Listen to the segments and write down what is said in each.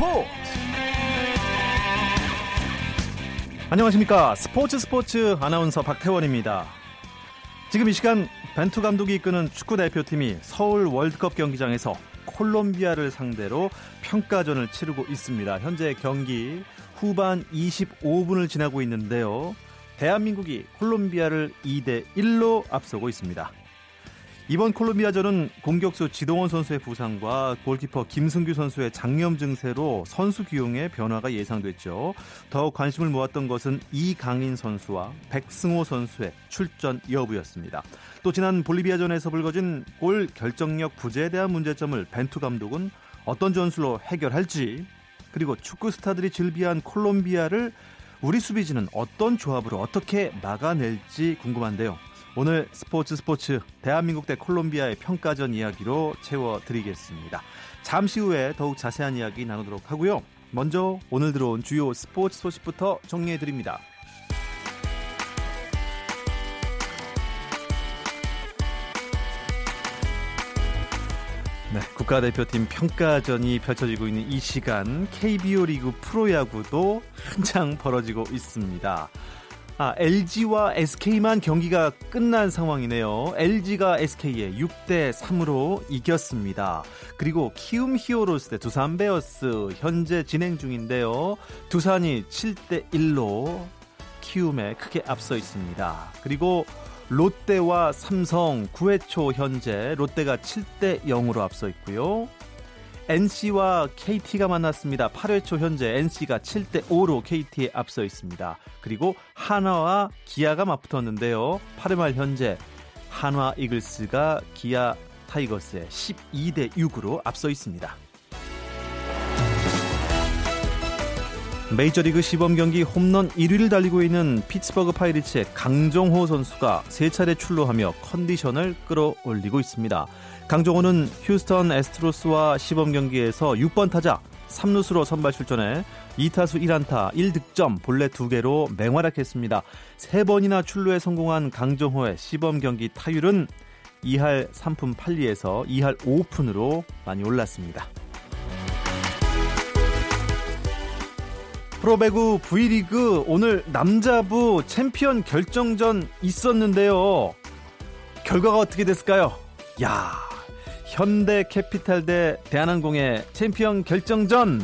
스포츠. 안녕하십니까. 스포츠 스포츠 아나운서 박태원입니다. 지금 이 시간 벤투 감독이 이끄는 축구 대표팀이 서울 월드컵 경기장에서 콜롬비아를 상대로 평가전을 치르고 있습니다. 현재 경기 후반 25분을 지나고 있는데요. 대한민국이 콜롬비아를 2대 1로 앞서고 있습니다 이번 콜롬비아전은 공격수 지동원 선수의 부상과 골키퍼 김승규 선수의 장염 증세로 선수 기용에 변화가 예상됐죠. 더욱 관심을 모았던 것은 이강인 선수와 백승호 선수의 출전 여부였습니다. 또 지난 볼리비아전에서 불거진 골 결정력 부재에 대한 문제점을 벤투 감독은 어떤 전술로 해결할지 그리고 축구 스타들이 즐비한 콜롬비아를 우리 수비진은 어떤 조합으로 어떻게 막아낼지 궁금한데요. 오늘 스포츠 스포츠 대한민국 대 콜롬비아의 평가전 이야기로 채워드리겠습니다. 잠시 후에 더욱 자세한 이야기 나누도록 하고요. 먼저 오늘 들어온 주요 스포츠 소식부터 정리해드립니다. 네, 국가대표팀 평가전이 펼쳐지고 있는 이 시간 KBO 리그 프로야구도 한창 벌어지고 있습니다. 아, LG와 SK만 경기가 끝난 상황이네요. LG가 SK에 6대 3으로 이겼습니다. 그리고 키움 히어로스 대 두산 베어스 현재 진행 중인데요. 두산이 7대 1로 키움에 크게 앞서 있습니다. 그리고 롯데와 삼성 9회 초 현재 롯데가 7대 0으로 앞서 있고요. NC와 KT가 만났습니다. 8회 초 현재 NC가 7대 5로 KT에 앞서 있습니다. 그리고 한화와 기아가 맞붙었는데요. 8회 말 현재 한화 이글스가 기아 타이거스에 12대 6으로 앞서 있습니다. 메이저리그 시범 경기 홈런 1위를 달리고 있는 피츠버그 파이리츠의 강정호 선수가 세 차례 출루하며 컨디션을 끌어올리고 있습니다. 강정호는 휴스턴 에스트로스와 시범 경기에서 6번 타자 3루수로 선발 출전해 2타수 1안타 1득점 볼넷 2개로 맹활약했습니다. 3번이나 출루에 성공한 강정호의 시범 경기 타율은 2할 3푼 8리에서 2할 5푼으로 많이 올랐습니다. 프로배구 V리그 오늘 남자부 챔피언 결정전 있었는데요. 결과가 어떻게 됐을까요? 야, 현대 캐피탈 대 대한항공의 챔피언 결정전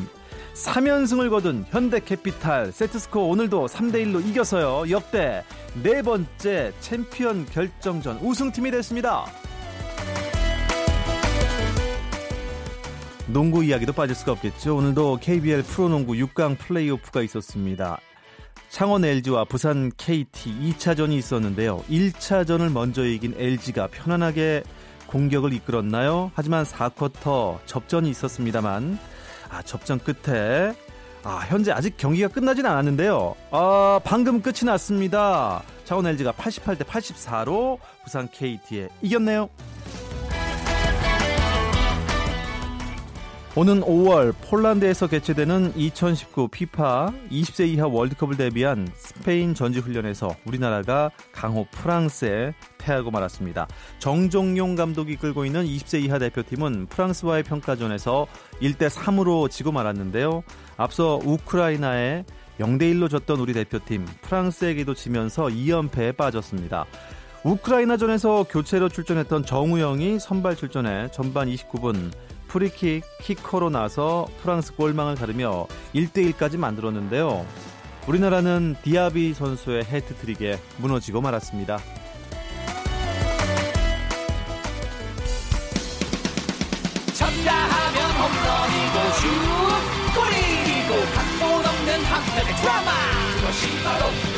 3연승을 거둔 현대 캐피탈 세트스코어 오늘도 3대1로 이겨서요. 역대 네 번째 챔피언 결정전 우승팀이 됐습니다. 농구 이야기도 빠질 수가 없겠죠. 오늘도 KBL 프로농구 6강 플레이오프가 있었습니다. 창원 LG와 부산 KT 2차전이 있었는데요. 1차전을 먼저 이긴 LG가 편안하게 공격을 이끌었나요? 하지만 4쿼터 접전이 있었습니다만 아, 접전 끝에 아, 현재 아직 경기가 끝나진 않았는데요. 아, 방금 끝이 났습니다. 창원 LG가 88대 84로 부산 KT에 이겼네요. 오는 5월 폴란드에서 개최되는 2019 피파 20세 이하 월드컵을 대비한 스페인 전지훈련에서 우리나라가 강호 프랑스에 패하고 말았습니다. 정종용 감독이 이끌고 있는 20세 이하 대표팀은 프랑스와의 평가전에서 1대 3으로 지고 말았는데요. 앞서 우크라이나에 0대 1로 졌던 우리 대표팀 프랑스에게도 지면서 2연패에 빠졌습니다. 우크라이나전에서 교체로 출전했던 정우영이 선발 출전해 전반 29분 프리킥 키커로 나서 프랑스 골망을 가르며 1대1까지 만들었는데요. 우리나라는 디아비 선수의 해트트릭에 무너지고 말았습니다.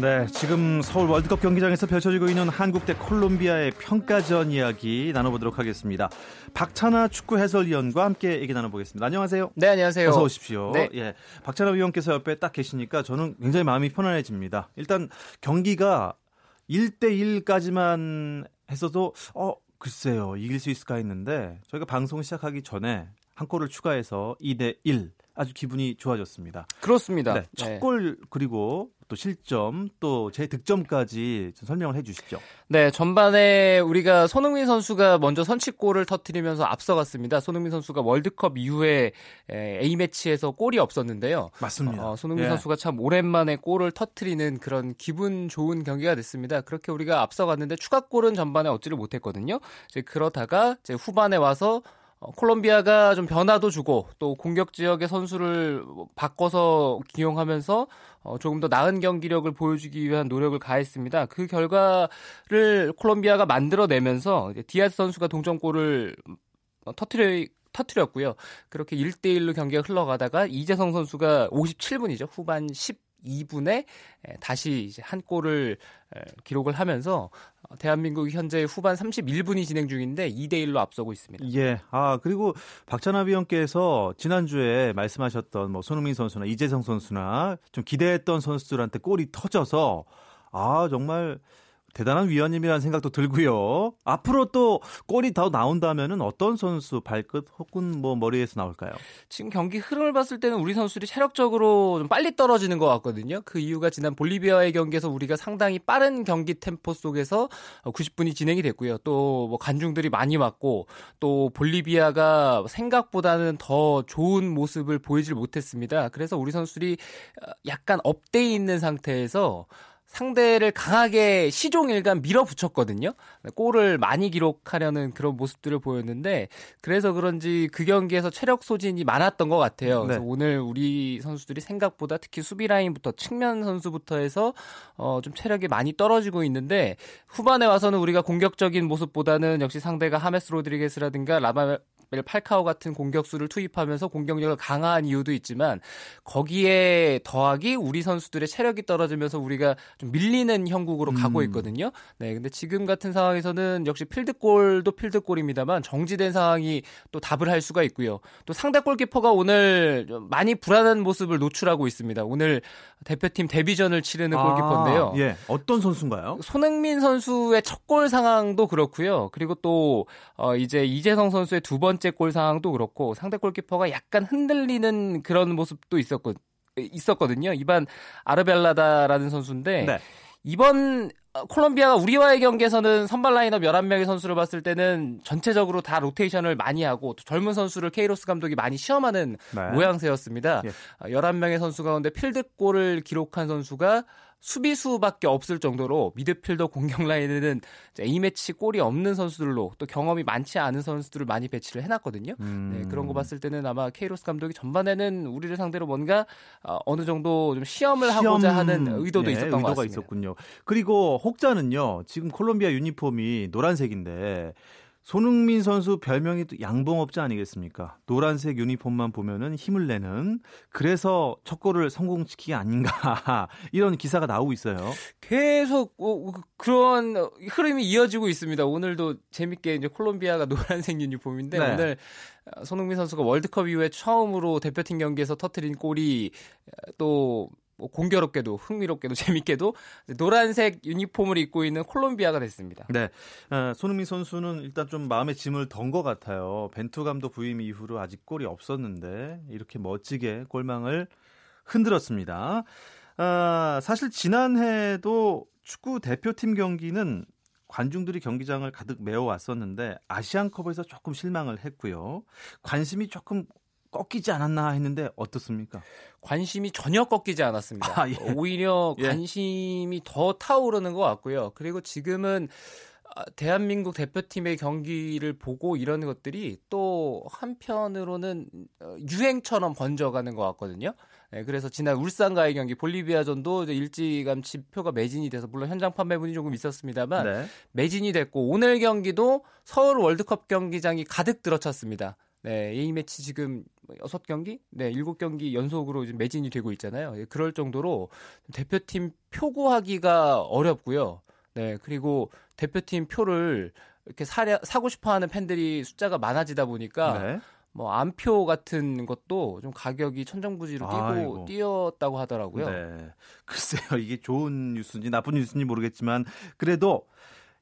네, 지금 서울 월드컵 경기장에서 펼쳐지고 있는 한국 대 콜롬비아의 평가전 이야기 나눠보도록 하겠습니다. 박찬아 축구 해설위원과 함께 얘기 나눠보겠습니다. 안녕하세요. 네, 안녕하세요. 어서 오십시오. 네. 예, 박찬아 위원께서 옆에 딱 계시니까 저는 굉장히 마음이 편안해집니다. 일단 경기가 1대 1까지만 했어도 어 글쎄요 이길 수 있을까 했는데 저희가 방송 시작하기 전에 한 골을 추가해서 2대 1 아주 기분이 좋아졌습니다. 그렇습니다. 네, 첫골 그리고 또 실점 또 제 득점까지 좀 설명을 해주시죠. 네, 전반에 우리가 손흥민 선수가 먼저 선취골을 터뜨리면서 앞서갔습니다. 손흥민 선수가 월드컵 이후에 A 매치에서 골이 없었는데요. 맞습니다. 어, 손흥민 예. 선수가 참 오랜만에 골을 터뜨리는 그런 기분 좋은 경기가 됐습니다. 그렇게 우리가 앞서갔는데 추가골은 전반에 얻지를 못했거든요. 이제 그러다가 이제 후반에 와서 어, 콜롬비아가 좀 변화도 주고 또 공격 지역의 선수를 바꿔서 기용하면서 어, 조금 더 나은 경기력을 보여주기 위한 노력을 가했습니다. 그 결과를 콜롬비아가 만들어내면서 디아스 선수가 동점골을 어, 터트려 터트렸고요. 그렇게 1대 1로 경기가 흘러가다가 이재성 선수가 57분이죠. 후반 12분에 다시 이제 한 골을 에, 기록을 하면서 어, 대한민국이 현재 후반 31분이 진행 중인데 2대 1로 앞서고 있습니다. 예. 아, 그리고 박찬하 위원께서 지난주에 말씀하셨던 뭐 손흥민 선수나 이재성 선수나 좀 기대했던 선수들한테 골이 터져서 아, 정말 대단한 위원님이라는 생각도 들고요. 앞으로 또 골이 더 나온다면은 어떤 선수 발끝 혹은 뭐 머리에서 나올까요? 지금 경기 흐름을 봤을 때는 우리 선수들이 체력적으로 좀 빨리 떨어지는 것 같거든요. 그 이유가 지난 볼리비아의 경기에서 우리가 상당히 빠른 경기 템포 속에서 90분이 진행이 됐고요. 또뭐 관중들이 많이 왔고 또 볼리비아가 생각보다는 더 좋은 모습을 보이질 못했습니다. 그래서 우리 선수들이 약간 up돼 있는 상태에서 상대를 강하게 시종일관 밀어붙였거든요. 골을 많이 기록하려는 그런 모습들을 보였는데 그래서 그런지 그 경기에서 체력 소진이 많았던 것 같아요. 그래서 네. 오늘 우리 선수들이 생각보다 특히 수비 라인부터 측면 선수부터 해서 어, 좀 체력이 많이 떨어지고 있는데 후반에 와서는 우리가 공격적인 모습보다는 역시 상대가 하메스 로드리게스라든가 라 마 팔카오 같은 공격수를 투입하면서 공격력을 강화한 이유도 있지만 거기에 더하기 우리 선수들의 체력이 떨어지면서 우리가 좀 밀리는 형국으로 가고 음. 있거든요. 네, 근데 지금 같은 상황에서는 역시 필드골도 필드골입니다만 정지된 상황이 또 답을 할 수가 있고요. 또 상대 골키퍼가 오늘 좀 많이 불안한 모습을 노출하고 있습니다. 오늘 대표팀 데뷔전을 치르는 골키퍼인데요. 아, 예. 어떤 선수인가요? 손흥민 선수의 첫 골 상황도 그렇고요. 그리고 또 어, 이제 이재성 선수의 두 번째 골 상황도 그렇고 상대 골키퍼가 약간 흔들리는 그런 모습도 있었거 있었거든요. 이반 아르벨라다라는 선수인데 네. 이번 어, 콜롬비아가 우리와의 경기에서는 선발 라인업 11명의 선수를 봤을 때는 전체적으로 다 로테이션을 많이 하고 또 젊은 선수를 케이로스 감독이 많이 시험하는 네. 모양새였습니다. 예. 어, 11명의 선수 가운데 필드골을 기록한 선수가 수비수밖에 없을 정도로 미드필더 공격 라인에는 A매치 골이 없는 선수들로 또 경험이 많지 않은 선수들을 많이 배치를 해놨거든요. 음. 네, 그런 거 봤을 때는 아마 케이로스 감독이 전반에는 우리를 상대로 뭔가 어, 어느 정도 좀 시험을 하고자 시험, 하는 의도도 예, 있었던 것 의도가 같습니다. 있었군요. 그리고 혹자는요. 지금 콜롬비아 유니폼이 노란색인데 손흥민 선수 별명이 또 양봉업자 아니겠습니까? 노란색 유니폼만 보면은 힘을 내는 그래서 첫 골을 성공시키기 아닌가 이런 기사가 나오고 있어요. 계속 어, 그- 그런 흐름이 이어지고 있습니다. 오늘도 재밌게 이제 콜롬비아가 노란색 유니폼인데 네. 오늘 어, 손흥민 선수가 월드컵 이후에 처음으로 대표팀 경기에서 터트린 골이 어, 또 뭐 공교롭게도 흥미롭게도 재밌게도 노란색 유니폼을 입고 있는 콜롬비아가 됐습니다. 네, 어, 손흥민 선수는 일단 좀 마음의 짐을 던 것 같아요. 벤투 감독 부임 이후로 아직 골이 없었는데 이렇게 멋지게 골망을 흔들었습니다. 아, 사실 지난해도 축구 대표팀 경기는 관중들이 경기장을 가득 메워왔었는데 아시안컵에서 조금 실망을 했고요. 관심이 조금 꺾이지 않았나 했는데 어떻습니까? 관심이 전혀 꺾이지 않았습니다. 아, 예. 오히려 예. 관심이 더 타오르는 것 같고요. 그리고 지금은 아, 대한민국 대표팀의 경기를 보고 이런 것들이 또 한편으로는 어, 유행처럼 번져가는 것 같거든요. 네, 그래서 지난 울산과의 경기 볼리비아전도 일찌감치 표가 매진이 돼서 물론 현장 판매분이 조금 있었습니다만 네. 매진이 됐고 오늘 경기도 서울 월드컵 경기장이 가득 들어찼습니다. 네, A 매치 지금 6경기? 네, 7경기 연속으로 지금 매진이 되고 있잖아요. 예, 그럴 정도로 대표팀 표고하기가 어렵고요. 네, 그리고 대표팀 표를 이렇게 사려, 사고 싶어 하는 팬들이 숫자가 많아지다 보니까 네. 뭐 안표 같은 것도 좀 가격이 천정부지로 뛰고 아이고. 뛰었다고 하더라고요. 네. 글쎄요, 이게 좋은 뉴스인지 나쁜 뉴스인지 모르겠지만 그래도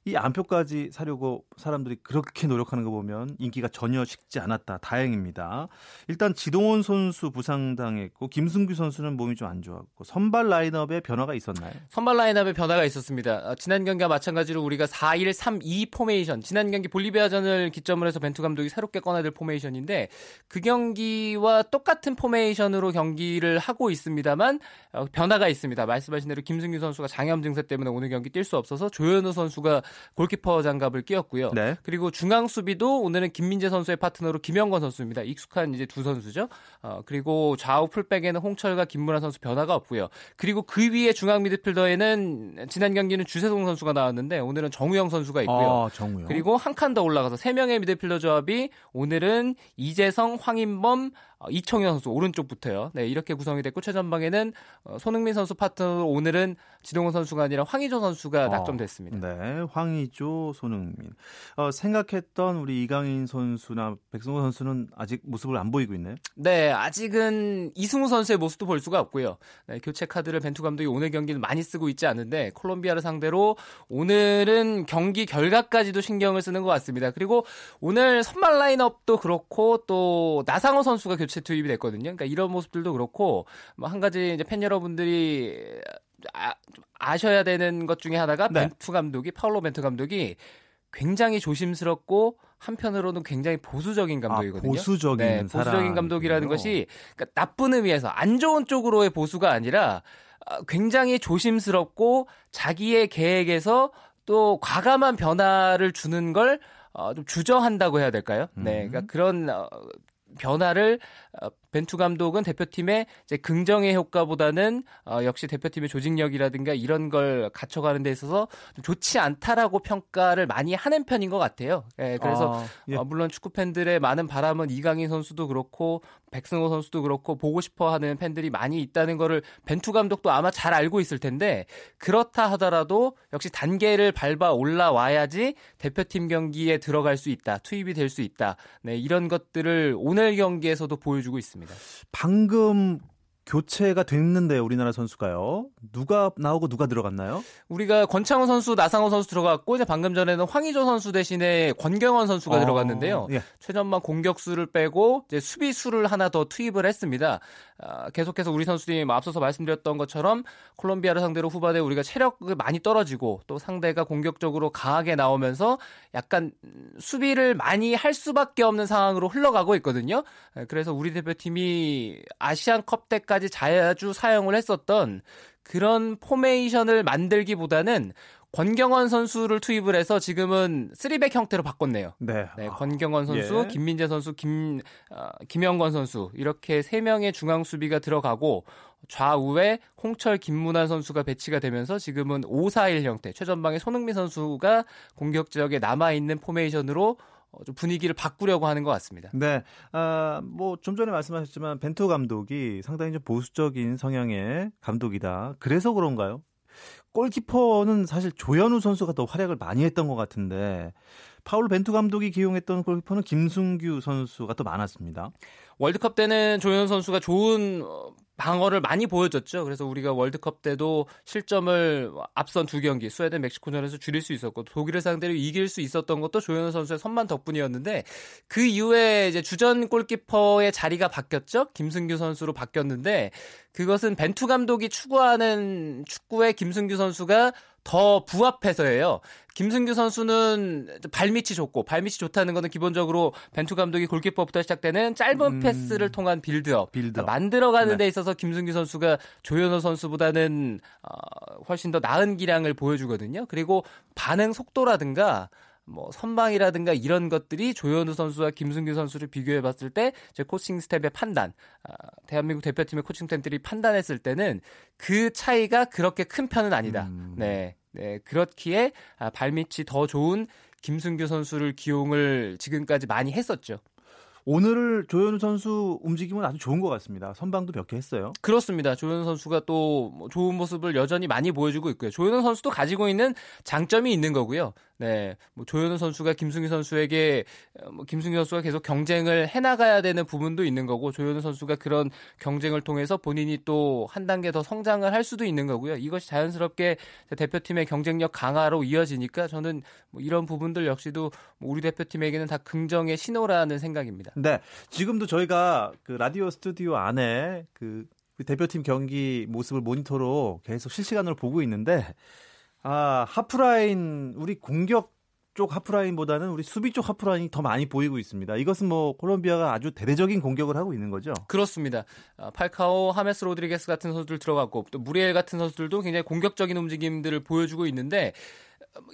이 안표까지 사려고 사람들이 그렇게 노력하는 거 보면 인기가 전혀 식지 않았다. 다행입니다. 일단 지동원 선수 부상당했고 김승규 선수는 몸이 좀 안 좋았고 선발 라인업에 변화가 있었나요? 선발 라인업에 변화가 있었습니다. 어, 지난 경기와 마찬가지로 우리가 4-1-3-2 포메이션, 지난 경기 볼리비아전을 기점으로 해서 벤투 감독이 새롭게 꺼내든 포메이션인데 그 경기와 똑같은 포메이션으로 경기를 하고 있습니다만 어, 변화가 있습니다. 말씀하신 대로 김승규 선수가 장염 증세 때문에 오늘 경기 뛸 수 없어서 조현우 선수가 골키퍼 장갑을 끼웠고요. 네. 그리고 중앙 수비도 오늘은 김민재 선수의 파트너로 김영권 선수입니다. 익숙한 이제 두 선수죠. 어, 그리고 좌우 풀백에는 홍철과 김문환 선수 변화가 없고요. 그리고 그 위에 중앙 미드필더에는 지난 경기는 주세동 선수가 나왔는데 오늘은 정우영 선수가 있고요. 아, 정우요. 그리고 한 칸 더 올라가서 세 명의 미드필더 조합이 오늘은 이재성, 황인범, 어, 이청현 선수 오른쪽부터요. 네, 이렇게 구성이 됐고 최전방에는 어, 손흥민 선수 파트너로 오늘은 지동원 선수가 아니라 황희조 선수가 어, 낙점됐습니다. 네, 황의조, 손흥민. 어, 생각했던 우리 이강인 선수나 백승호 선수는 아직 모습을 안 보이고 있네요. 네, 아직은 이승우 선수의 모습도 볼 수가 없고요. 네, 교체 카드를 벤투 감독이 오늘 경기는 많이 쓰고 있지 않은데 콜롬비아를 상대로 오늘은 경기 결과까지도 신경을 쓰는 것 같습니다. 그리고 오늘 선발 라인업도 그렇고 또 나상호 선수가 교체 투입이 됐거든요. 그러니까 이런 모습들도 그렇고 뭐한 가지 이제 팬 여러분들이 아, 좀 아셔야 되는 것 중에 하나가 네. 벤투 감독이 파울로 벤투 감독이 굉장히 조심스럽고 한편으로는 굉장히 보수적인 감독이거든요. 아, 보수적인 네, 보수적인. 감독이라는 것이 그러니까 나쁜 의미에서 안 좋은 쪽으로의 보수가 아니라 아, 굉장히 조심스럽고 자기의 계획에서 또 과감한 변화를 주는 걸 어, 좀 주저한다고 해야 될까요? 네, 음. 그러니까 그런 어, 변화를 어, 벤투 감독은 대표팀의 이제 긍정의 효과보다는 어, 역시 대표팀의 조직력이라든가 이런 걸 갖춰가는 데 있어서 좀 좋지 않다라고 평가를 많이 하는 편인 것 같아요. 예, 그래서 아, 예. 어, 물론 축구 팬들의 많은 바람은 이강인 선수도 그렇고 백승호 선수도 그렇고 보고 싶어하는 팬들이 많이 있다는 거를 벤투 감독도 아마 잘 알고 있을 텐데 그렇다 하더라도 역시 단계를 밟아 올라와야지 대표팀 경기에 들어갈 수 있다, 투입이 될 수 있다. 네, 이런 것들을 오늘 경기에서도 보여주 고 있습니다. 방금 교체가 됐는데 우리나라 선수가요. 누가 나오고 누가 들어갔나요? 우리가 권창훈 선수, 나상호 선수 들어갔고 이제 방금 전에는 황의조 선수 대신에 권경원 선수가 어, 들어갔는데요. 예. 최전방 공격수를 빼고 이제 수비수를 하나 더 투입을 했습니다. 아, 계속해서 우리 선수들이 뭐 앞서서 말씀드렸던 것처럼 콜롬비아를 상대로 후반에 우리가 체력이 많이 떨어지고 또 상대가 공격적으로 강하게 나오면서 약간 음, 수비를 많이 할 수밖에 없는 상황으로 흘러가고 있거든요. 예, 그래서 우리 대표팀이 아시안컵 때까지 자주 사용을 했었던 그런 포메이션을 만들기보다는 권경원 선수를 투입을 해서 지금은 3백 형태로 바꿨네요. 네. 네, 아, 권경원 선수, 예. 김민재 선수, 김 어, 김영권 선수 이렇게 세 명의 중앙 수비가 들어가고 좌우에 홍철, 김문환 선수가 배치가 되면서 지금은 5-4-1 형태, 최전방에 손흥민 선수가 공격 지역에 남아 있는 포메이션으로 어, 좀 분위기를 바꾸려고 하는 것 같습니다. 네. 아, 뭐좀 전에 말씀하셨지만 벤투 감독이 상당히 좀 보수적인 성향의 감독이다. 그래서 그런가요? 골키퍼는 사실 조현우 선수가 더 활약을 많이 했던 것 같은데 파울 벤투 감독이 기용했던 골키퍼는 김승규 선수가 더 많았습니다. 월드컵 때는 조현 선수가 좋은 어, 방어를 많이 보여줬죠. 그래서 우리가 월드컵 때도 실점을 앞선 두 경기 스웨덴 멕시코전에서 줄일 수 있었고 독일을 상대로 이길 수 있었던 것도 조현 선수의 선만 덕분이었는데 그 이후에 이제 주전 골키퍼의 자리가 바뀌었죠. 김승규 선수로 바뀌었는데 그것은 벤투 감독이 추구하는 축구에 김승규 선수가 더 부합해서예요. 김승규 선수는 발밑이 좋고 발밑이 좋다는 것은 기본적으로 벤투 감독이 골키퍼부터 시작되는 짧은 음. 패스를 통한 빌드업, 빌드업. 그러니까 만들어가는 네. 데 있어서 김승규 선수가 조현우 선수보다는 어, 훨씬 더 나은 기량을 보여주거든요. 그리고 반응 속도라든가 뭐 선방이라든가 이런 것들이 조현우 선수와 김승규 선수를 비교해 봤을 때 제 코칭 스태프의 판단, 아, 대한민국 대표팀의 코칭 스태프들이 판단했을 때는 그 차이가 그렇게 큰 편은 아니다. 음. 네, 네 그렇기에 아, 발밑이 더 좋은 김승규 선수를 기용을 지금까지 많이 했었죠. 오늘 조현우 선수 움직임은 아주 좋은 것 같습니다. 선방도 몇 개 했어요. 그렇습니다. 조현우 선수가 또뭐 좋은 모습을 여전히 많이 보여주고 있고요. 조현우 선수도 가지고 있는 장점이 있는 거고요. 네, 뭐 조현우 선수가 김승희 선수에게 어, 뭐 김승희 선수가 계속 경쟁을 해나가야 되는 부분도 있는 거고 조현우 선수가 그런 경쟁을 통해서 본인이 또 한 단계 더 성장을 할 수도 있는 거고요. 이것이 자연스럽게 대표팀의 경쟁력 강화로 이어지니까 저는 뭐 이런 부분들 역시도 뭐 우리 대표팀에게는 다 긍정의 신호라는 생각입니다. 네, 지금도 저희가 그 라디오 스튜디오 안에 그 대표팀 경기 모습을 모니터로 계속 실시간으로 보고 있는데 아, 하프라인 우리 공격 쪽 하프라인보다는 우리 수비 쪽 하프라인이 더 많이 보이고 있습니다. 이것은 뭐 콜롬비아가 아주 대대적인 공격을 하고 있는 거죠. 그렇습니다. 아, 팔카오, 하메스 로드리게스 같은 선수들 들어갔고 또 무리엘 같은 선수들도 굉장히 공격적인 움직임들을 보여주고 있는데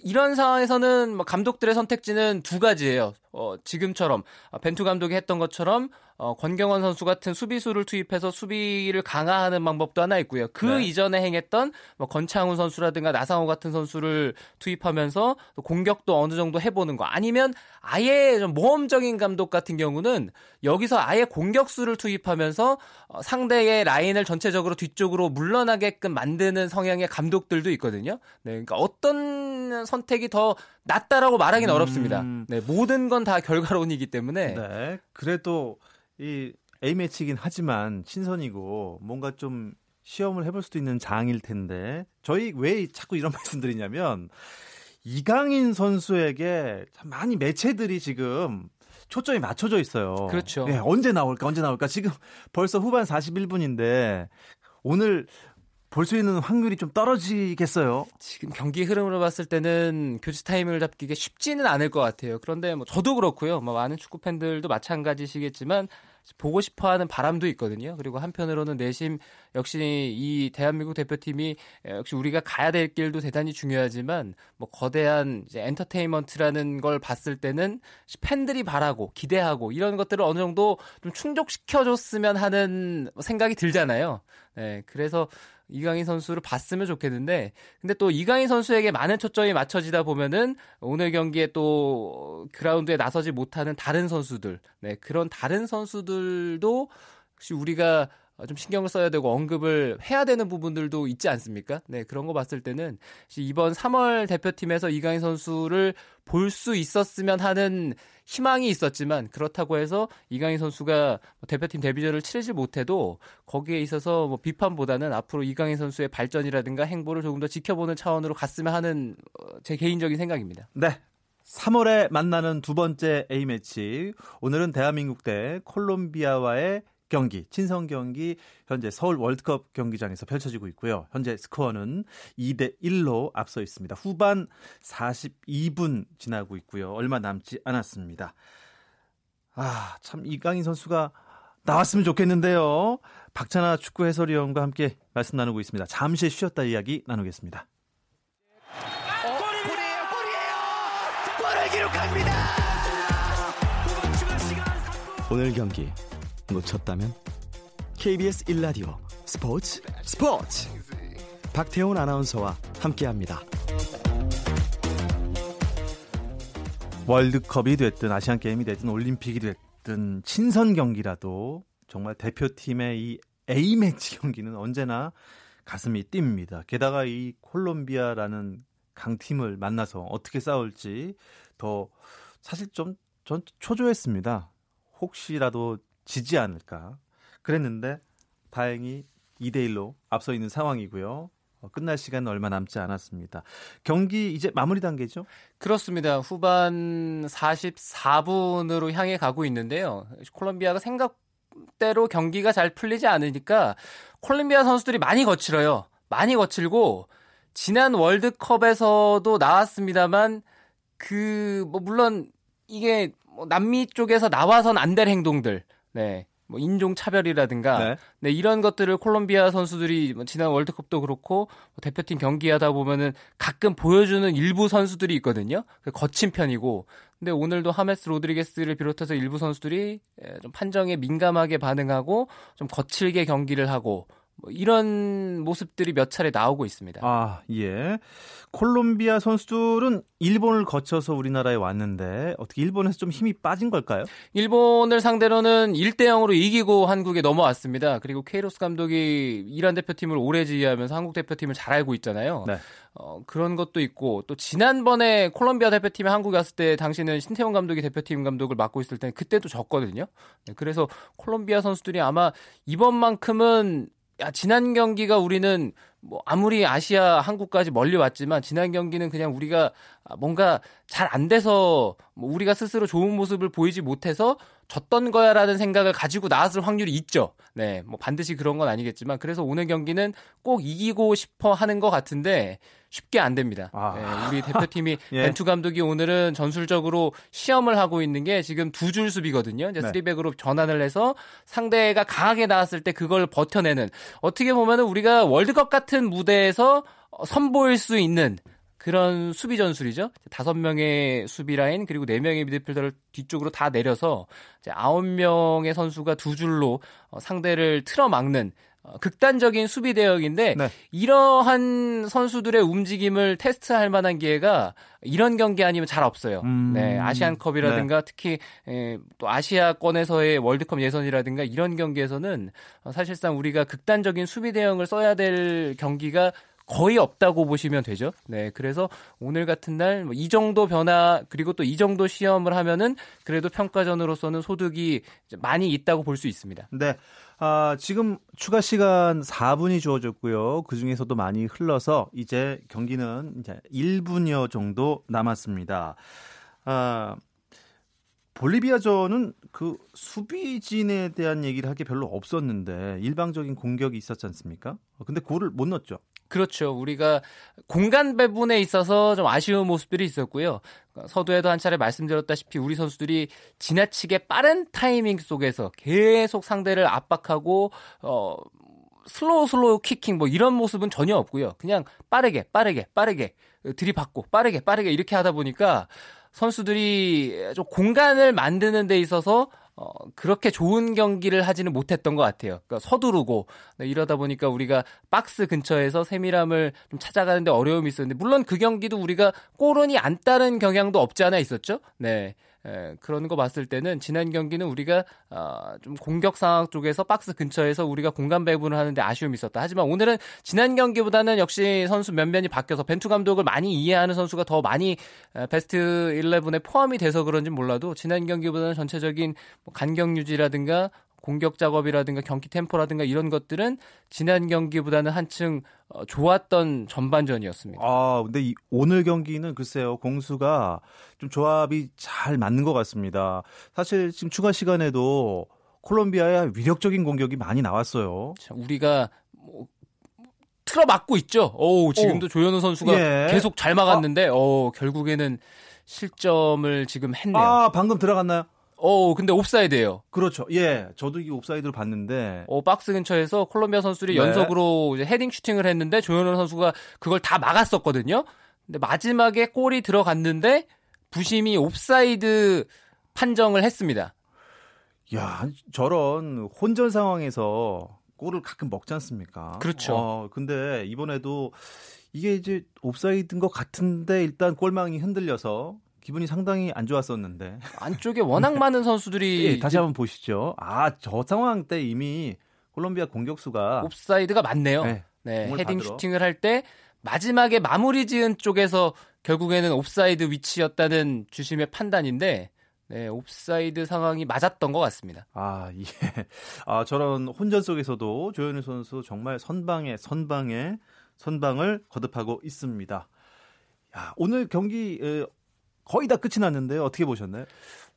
이런 상황에서는 뭐 감독들의 선택지는 두 가지예요. 어, 지금처럼 벤투 감독이 했던 것처럼 어, 권경원 선수 같은 수비수를 투입해서 수비를 강화하는 방법도 하나 있고요. 그 네. 이전에 행했던 뭐 권창훈 선수라든가 나상호 같은 선수를 투입하면서 공격도 어느 정도 해보는 거. 아니면 아예 좀 모험적인 감독 같은 경우는 여기서 아예 공격수를 투입하면서 어, 상대의 라인을 전체적으로 뒤쪽으로 물러나게끔 만드는 성향의 감독들도 있거든요. 네, 그러니까 어떤 선택이 더 낫다라고 말하기는 음... 어렵습니다. 네, 모든 건 다 결과론이기 때문에. 네, 그래도 이 A매치이긴 하지만 신선이고 뭔가 좀 시험을 해볼 수도 있는 장일 텐데 저희 왜 자꾸 이런 말씀드리냐면 이강인 선수에게 참 많이 매체들이 지금 초점이 맞춰져 있어요. 그렇죠. 네, 언제 나올까 언제 나올까 지금 벌써 후반 41분인데 오늘 볼 수 있는 확률이 좀 떨어지겠어요. 지금 경기 흐름으로 봤을 때는 교체 타이밍을 잡기가 쉽지는 않을 것 같아요. 그런데 뭐 저도 그렇고요. 뭐 많은 축구 팬들도 마찬가지시겠지만 보고 싶어 하는 바람도 있거든요. 그리고 한편으로는 내심 역시 이 대한민국 대표팀이 역시 우리가 가야 될 길도 대단히 중요하지만 뭐 거대한 이제 엔터테인먼트라는 걸 봤을 때는 팬들이 바라고 기대하고 이런 것들을 어느 정도 좀 충족시켜줬으면 하는 생각이 들잖아요. 네, 그래서 이강인 선수를 봤으면 좋겠는데 근데 또 이강인 선수에게 많은 초점이 맞춰지다 보면은 오늘 경기에 또 그라운드에 나서지 못하는 다른 선수들 네 그런 다른 선수들도 혹시 우리가 좀 신경을 써야 되고 언급을 해야 되는 부분들도 있지 않습니까? 네, 그런 거 봤을 때는 이번 3월 대표팀에서 이강인 선수를 볼 수 있었으면 하는 희망이 있었지만 그렇다고 해서 이강인 선수가 뭐 대표팀 데뷔전을 치르지 못해도 거기에 있어서 뭐 비판보다는 앞으로 이강인 선수의 발전이라든가 행보를 조금 더 지켜보는 차원으로 갔으면 하는 어, 제 개인적인 생각입니다. 네. 3월에 만나는 두 번째 A매치. 오늘은 대한민국 대 콜롬비아와의 경기, 친선 경기 현재 서울 월드컵 경기장에서 펼쳐지고 있고요. 현재 스코어는 2대 1로 앞서 있습니다. 후반 42분 지나고 있고요. 얼마 남지 않았습니다. 아, 참 이강인 선수가 나왔으면 좋겠는데요. 박찬아 축구 해설위원과 함께 말씀 나누고 있습니다. 잠시 쉬었다 이야기 나누겠습니다. 어, 골이에요, 골이에요! 골을 기록합니다! 오늘 경기 놓쳤다면 KBS 1라디오 스포츠 스포츠 박태훈 아나운서와 함께합니다. 월드컵이 됐든 아시안 게임이 됐든 올림픽이 됐든 친선 경기라도 정말 대표팀의 이 A 매치 경기는 언제나 가슴이 뜁니다. 게다가 이 콜롬비아라는 강팀을 만나서 어떻게 싸울지 더 사실 좀 전 초조했습니다. 혹시라도 지지 않을까 그랬는데 다행히 2대 1로 앞서 있는 상황이고요. 어, 끝날 시간은 얼마 남지 않았습니다. 경기 이제 마무리 단계죠? 그렇습니다. 후반 44분으로 향해 가고 있는데요. 콜롬비아가 생각대로 경기가 잘 풀리지 않으니까 콜롬비아 선수들이 많이 거칠어요. 많이 거칠고 지난 월드컵에서도 나왔습니다만 그 뭐 물론 이게 뭐 남미 쪽에서 나와선 안 될 행동들 네. 뭐 인종 차별이라든가 네. 네. 이런 것들을 콜롬비아 선수들이 뭐 지난 월드컵도 그렇고 뭐 대표팀 경기하다 보면은 가끔 보여주는 일부 선수들이 있거든요. 거친 편이고 근데 오늘도 하메스 로드리게스를 비롯해서 일부 선수들이 좀 판정에 민감하게 반응하고 좀 거칠게 경기를 하고 뭐 이런 모습들이 몇 차례 나오고 있습니다. 아, 예. 콜롬비아 선수들은 일본을 거쳐서 우리나라에 왔는데 어떻게 일본에서 좀 힘이 빠진 걸까요? 일본을 상대로는 1대 0으로 이기고 한국에 넘어왔습니다. 그리고 케이로스 감독이 이란 대표팀을 오래 지휘하면서 한국 대표팀을 잘 알고 있잖아요. 네. 어, 그런 것도 있고 또 지난번에 콜롬비아 대표팀이 한국에 왔을 때 당시는 신태용 감독이 대표팀 감독을 맡고 있을 때 그때도 졌거든요. 네, 그래서 콜롬비아 선수들이 아마 이번만큼은 야, 지난 경기가 우리는 뭐 아무리 아시아 한국까지 멀리 왔지만 지난 경기는 그냥 우리가 뭔가 잘 안 돼서 뭐 우리가 스스로 좋은 모습을 보이지 못해서 졌던 거야라는 생각을 가지고 나왔을 확률이 있죠. 네, 뭐 반드시 그런 건 아니겠지만 그래서 오늘 경기는 꼭 이기고 싶어 하는 것 같은데 쉽게 안 됩니다. 아. 네, 우리 대표팀이 예. 벤투 감독이 오늘은 전술적으로 시험을 하고 있는 게 지금 두 줄 수비거든요. 이제 네. 쓰리백으로 전환을 해서 상대가 강하게 나왔을 때 그걸 버텨내는 어떻게 보면은 우리가 월드컵 같은 무대에서 어, 선보일 수 있는 그런 수비 전술이죠. 다섯 명의 수비 라인 그리고 네 명의 미드필더를 뒤쪽으로 다 내려서 이제 아홉 명의 선수가 두 줄로 어, 상대를 틀어막는 어, 극단적인 수비 대역인데 네. 이러한 선수들의 움직임을 테스트할 만한 기회가 이런 경기 아니면 잘 없어요. 음. 네, 아시안컵이라든가 특히 에, 또 아시아권에서의 월드컵 예선이라든가 이런 경기에서는 어, 사실상 우리가 극단적인 수비 대응을 써야 될 경기가 거의 없다고 보시면 되죠. 네, 그래서 오늘 같은 날뭐이 정도 변화 그리고 또 이 정도 시험을 하면은 그래도 평가전으로서는 소득이 많이 있다고 볼 수 있습니다. 네. 아, 지금 추가 시간 4분이 주어졌고요. 그 중에서도 많이 흘러서 이제 경기는 이제 1분여 정도 남았습니다. 아, 볼리비아전은 그 수비진에 대한 얘기를 할 게 별로 없었는데 일방적인 공격이 있었지 않습니까? 어, 근데 골을 못 넣었죠. 그렇죠. 우리가 공간 배분에 있어서 좀 아쉬운 모습들이 있었고요. 서두에도 한 차례 말씀드렸다시피 우리 선수들이 지나치게 빠른 타이밍 속에서 계속 상대를 압박하고 어 slow slow quick quick 뭐 이런 모습은 전혀 없고요. 그냥 빠르게 빠르게 빠르게 들이받고 빠르게 빠르게 이렇게 하다 보니까 선수들이 좀 공간을 만드는 데 있어서 어, 그렇게 좋은 경기를 하지는 못했던 것 같아요. 그러니까 서두르고 네, 이러다 보니까 우리가 박스 근처에서 세밀함을 좀 찾아가는데 어려움이 있었는데 물론 그 경기도 우리가 골은이 안 따른 경향도 없지 않아 있었죠. 네. 에, 그런 거 봤을 때는 지난 경기는 우리가 어, 좀 공격 상황 쪽에서 박스 근처에서 우리가 공간 배분을 하는데 아쉬움이 있었다. 하지만 오늘은 지난 경기보다는 역시 선수 면면이 바뀌어서 벤투 감독을 많이 이해하는 선수가 더 많이 에, 베스트 11에 포함이 돼서 그런지 몰라도 지난 경기보다는 전체적인 뭐 간격 유지라든가 공격 작업이라든가 경기 템포라든가 이런 것들은 지난 경기보다는 한층 어, 좋았던 전반전이었습니다. 아, 근데 이, 오늘 경기는 글쎄요, 공수가 좀 조합이 잘 맞는 것 같습니다. 사실 지금 추가 시간에도 콜롬비아의 위력적인 공격이 많이 나왔어요. 자, 우리가 뭐 틀어막고 있죠. 오, 지금도 오. 조현우 선수가 예. 계속 잘 막았는데 어, 결국에는 실점을 지금 했네요. 아, 방금 들어갔나요? 어, 근데 옵사이드예요. 그렇죠. 예, 저도 이 옵사이드로 봤는데. 어, 박스 근처에서 콜롬비아 선수들이 네. 연속으로 헤딩 슈팅을 했는데 조현우 선수가 그걸 다 막았었거든요. 근데 마지막에 골이 들어갔는데 부심이 옵사이드 판정을 했습니다. 야, 저런 혼전 상황에서 골을 가끔 먹지 않습니까? 그렇죠. 어, 근데 이번에도 이게 이제 옵사이드인 것 같은데 일단 골망이 흔들려서 기분이 상당히 안 좋았었는데. 안쪽에 워낙 많은 선수들이 예, 다시 한번 보시죠. 아, 저 상황 때 이미 콜롬비아 공격수가 옵사이드가 많네요. 네, 네, 헤딩 받으러. 슈팅을 할 때 마지막에 마무리 지은 쪽에서 결국에는 옵사이드 위치였다는 주심의 판단인데 네, 옵사이드 상황이 맞았던 것 같습니다. 아, 예. 아, 저런 혼전 속에서도 조현우 선수 정말 선방에 선방에 선방을 거듭하고 있습니다. 야, 오늘 경기 에, 거의 다 끝이 났는데요. 어떻게 보셨나요?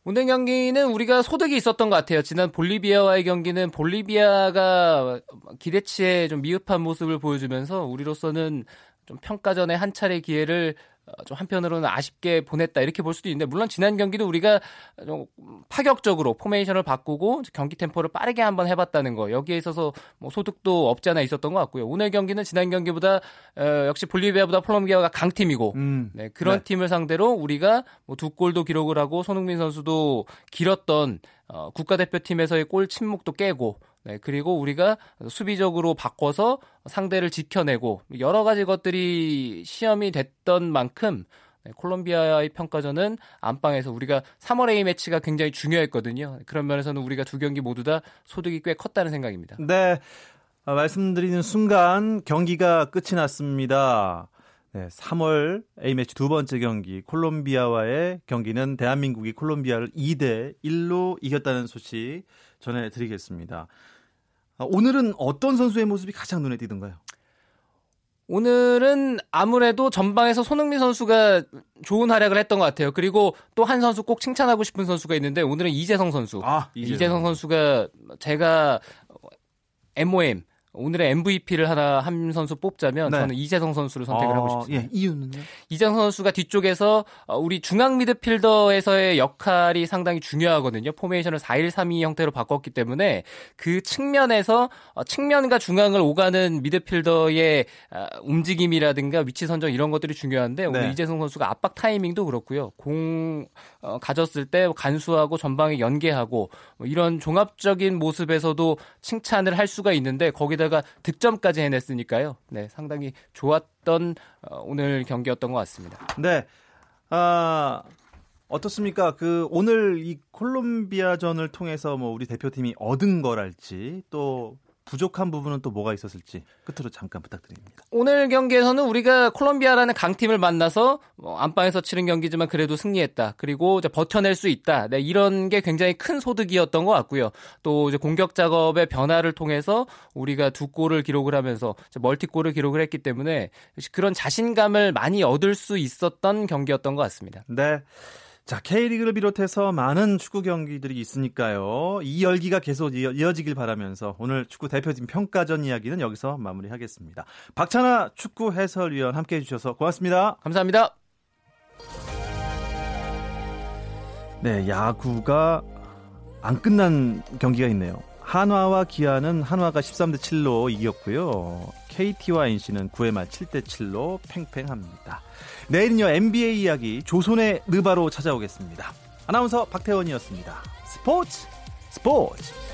오늘 경기는 우리가 소득이 있었던 것 같아요. 지난 볼리비아와의 경기는 볼리비아가 기대치에 좀 미흡한 모습을 보여주면서 우리로서는 좀 평가전에 한 차례 기회를 어, 좀 한편으로는 아쉽게 보냈다 이렇게 볼 수도 있는데 물론 지난 경기도 우리가 좀 파격적으로 포메이션을 바꾸고 경기 템포를 빠르게 한번 해봤다는 거 여기에 있어서 뭐 소득도 없지 않아 있었던 것 같고요. 오늘 경기는 지난 경기보다 어, 역시 볼리비아보다 콜롬비아가 강팀이고 음. 네, 그런 네. 팀을 상대로 우리가 뭐 두 골도 기록을 하고 손흥민 선수도 길었던 어, 국가대표팀에서의 골 침묵도 깨고 네, 그리고 우리가 수비적으로 바꿔서 상대를 지켜내고 여러 가지 것들이 시험이 됐던 만큼 네, 콜롬비아의 평가전은 안방에서 우리가 3월 A 매치가 굉장히 중요했거든요. 그런 면에서는 우리가 두 경기 모두 다 소득이 꽤 컸다는 생각입니다. 네. 아, 말씀드리는 순간 경기가 끝이 났습니다. 네, 3월 A매치 두 번째 경기 콜롬비아와의 경기는 대한민국이 콜롬비아를 2대 1로 이겼다는 소식 전해드리겠습니다. 아, 오늘은 어떤 선수의 모습이 가장 눈에 띄던가요? 오늘은 아무래도 전방에서 손흥민 선수가 좋은 활약을 했던 것 같아요. 그리고 또 한 선수 꼭 칭찬하고 싶은 선수가 있는데 오늘은 이재성 선수. 아, 이재성, 이재성 선수가 제가 MOM 오늘의 MVP를 하나 한 선수 뽑자면 네. 저는 이재성 선수를 선택을 아, 하고 싶습니다. 예, 이유는요? 이재성 선수가 뒤쪽에서 어, 우리 중앙 미드필더에서의 역할이 상당히 중요하거든요. 포메이션을 4-1-3-2 형태로 바꿨기 때문에 그 측면에서 어, 측면과 중앙을 오가는 미드필더의 아, 움직임이라든가 위치 선정 이런 것들이 중요한데 오늘 네. 이재성 선수가 압박 타이밍도 그렇고요. 공 어, 가졌을 때 간수하고 전방에 연계하고 뭐 이런 종합적인 모습에서도 칭찬을 할 수가 있는데 거기다 가 득점까지 해냈으니까요. 네, 상당히 좋았던 어, 오늘 경기였던 것 같습니다. 네. 아, 어떻습니까? 그 오늘 이 콜롬비아전을 통해서 뭐 우리 대표팀이 얻은 거랄지 또 부족한 부분은 또 뭐가 있었을지 끝으로 잠깐 부탁드립니다. 오늘 경기에서는 우리가 콜롬비아라는 강팀을 만나서 뭐 안방에서 치른 경기지만 그래도 승리했다. 그리고 버텨낼 수 있다. 네, 이런 게 굉장히 큰 소득이었던 것 같고요. 또 이제 공격 작업의 변화를 통해서 우리가 두 골을 기록을 하면서 멀티골을 기록을 했기 때문에 그런 자신감을 많이 얻을 수 있었던 경기였던 것 같습니다. 네. 자, K리그를 비롯해서 많은 축구 경기들이 있으니까요. 이 열기가 계속 이어 지길 바라면서 오늘 축구 대표팀 평가전 이야기는 여기서 마무리하겠습니다. 박찬아 축구 해설위원 함께 해주셔서 고맙습니다. 감사합니다. 네, 야구가 안 끝난 경기가 있네요. 한화와 기아는 한화가 13대 7로 이겼고요. KT와 NC는 9회 말 7대 7로 팽팽합니다. 내일은요 NBA 이야기 조선의 느바로 찾아오겠습니다. 아나운서 박태원이었습니다. 스포츠 스포츠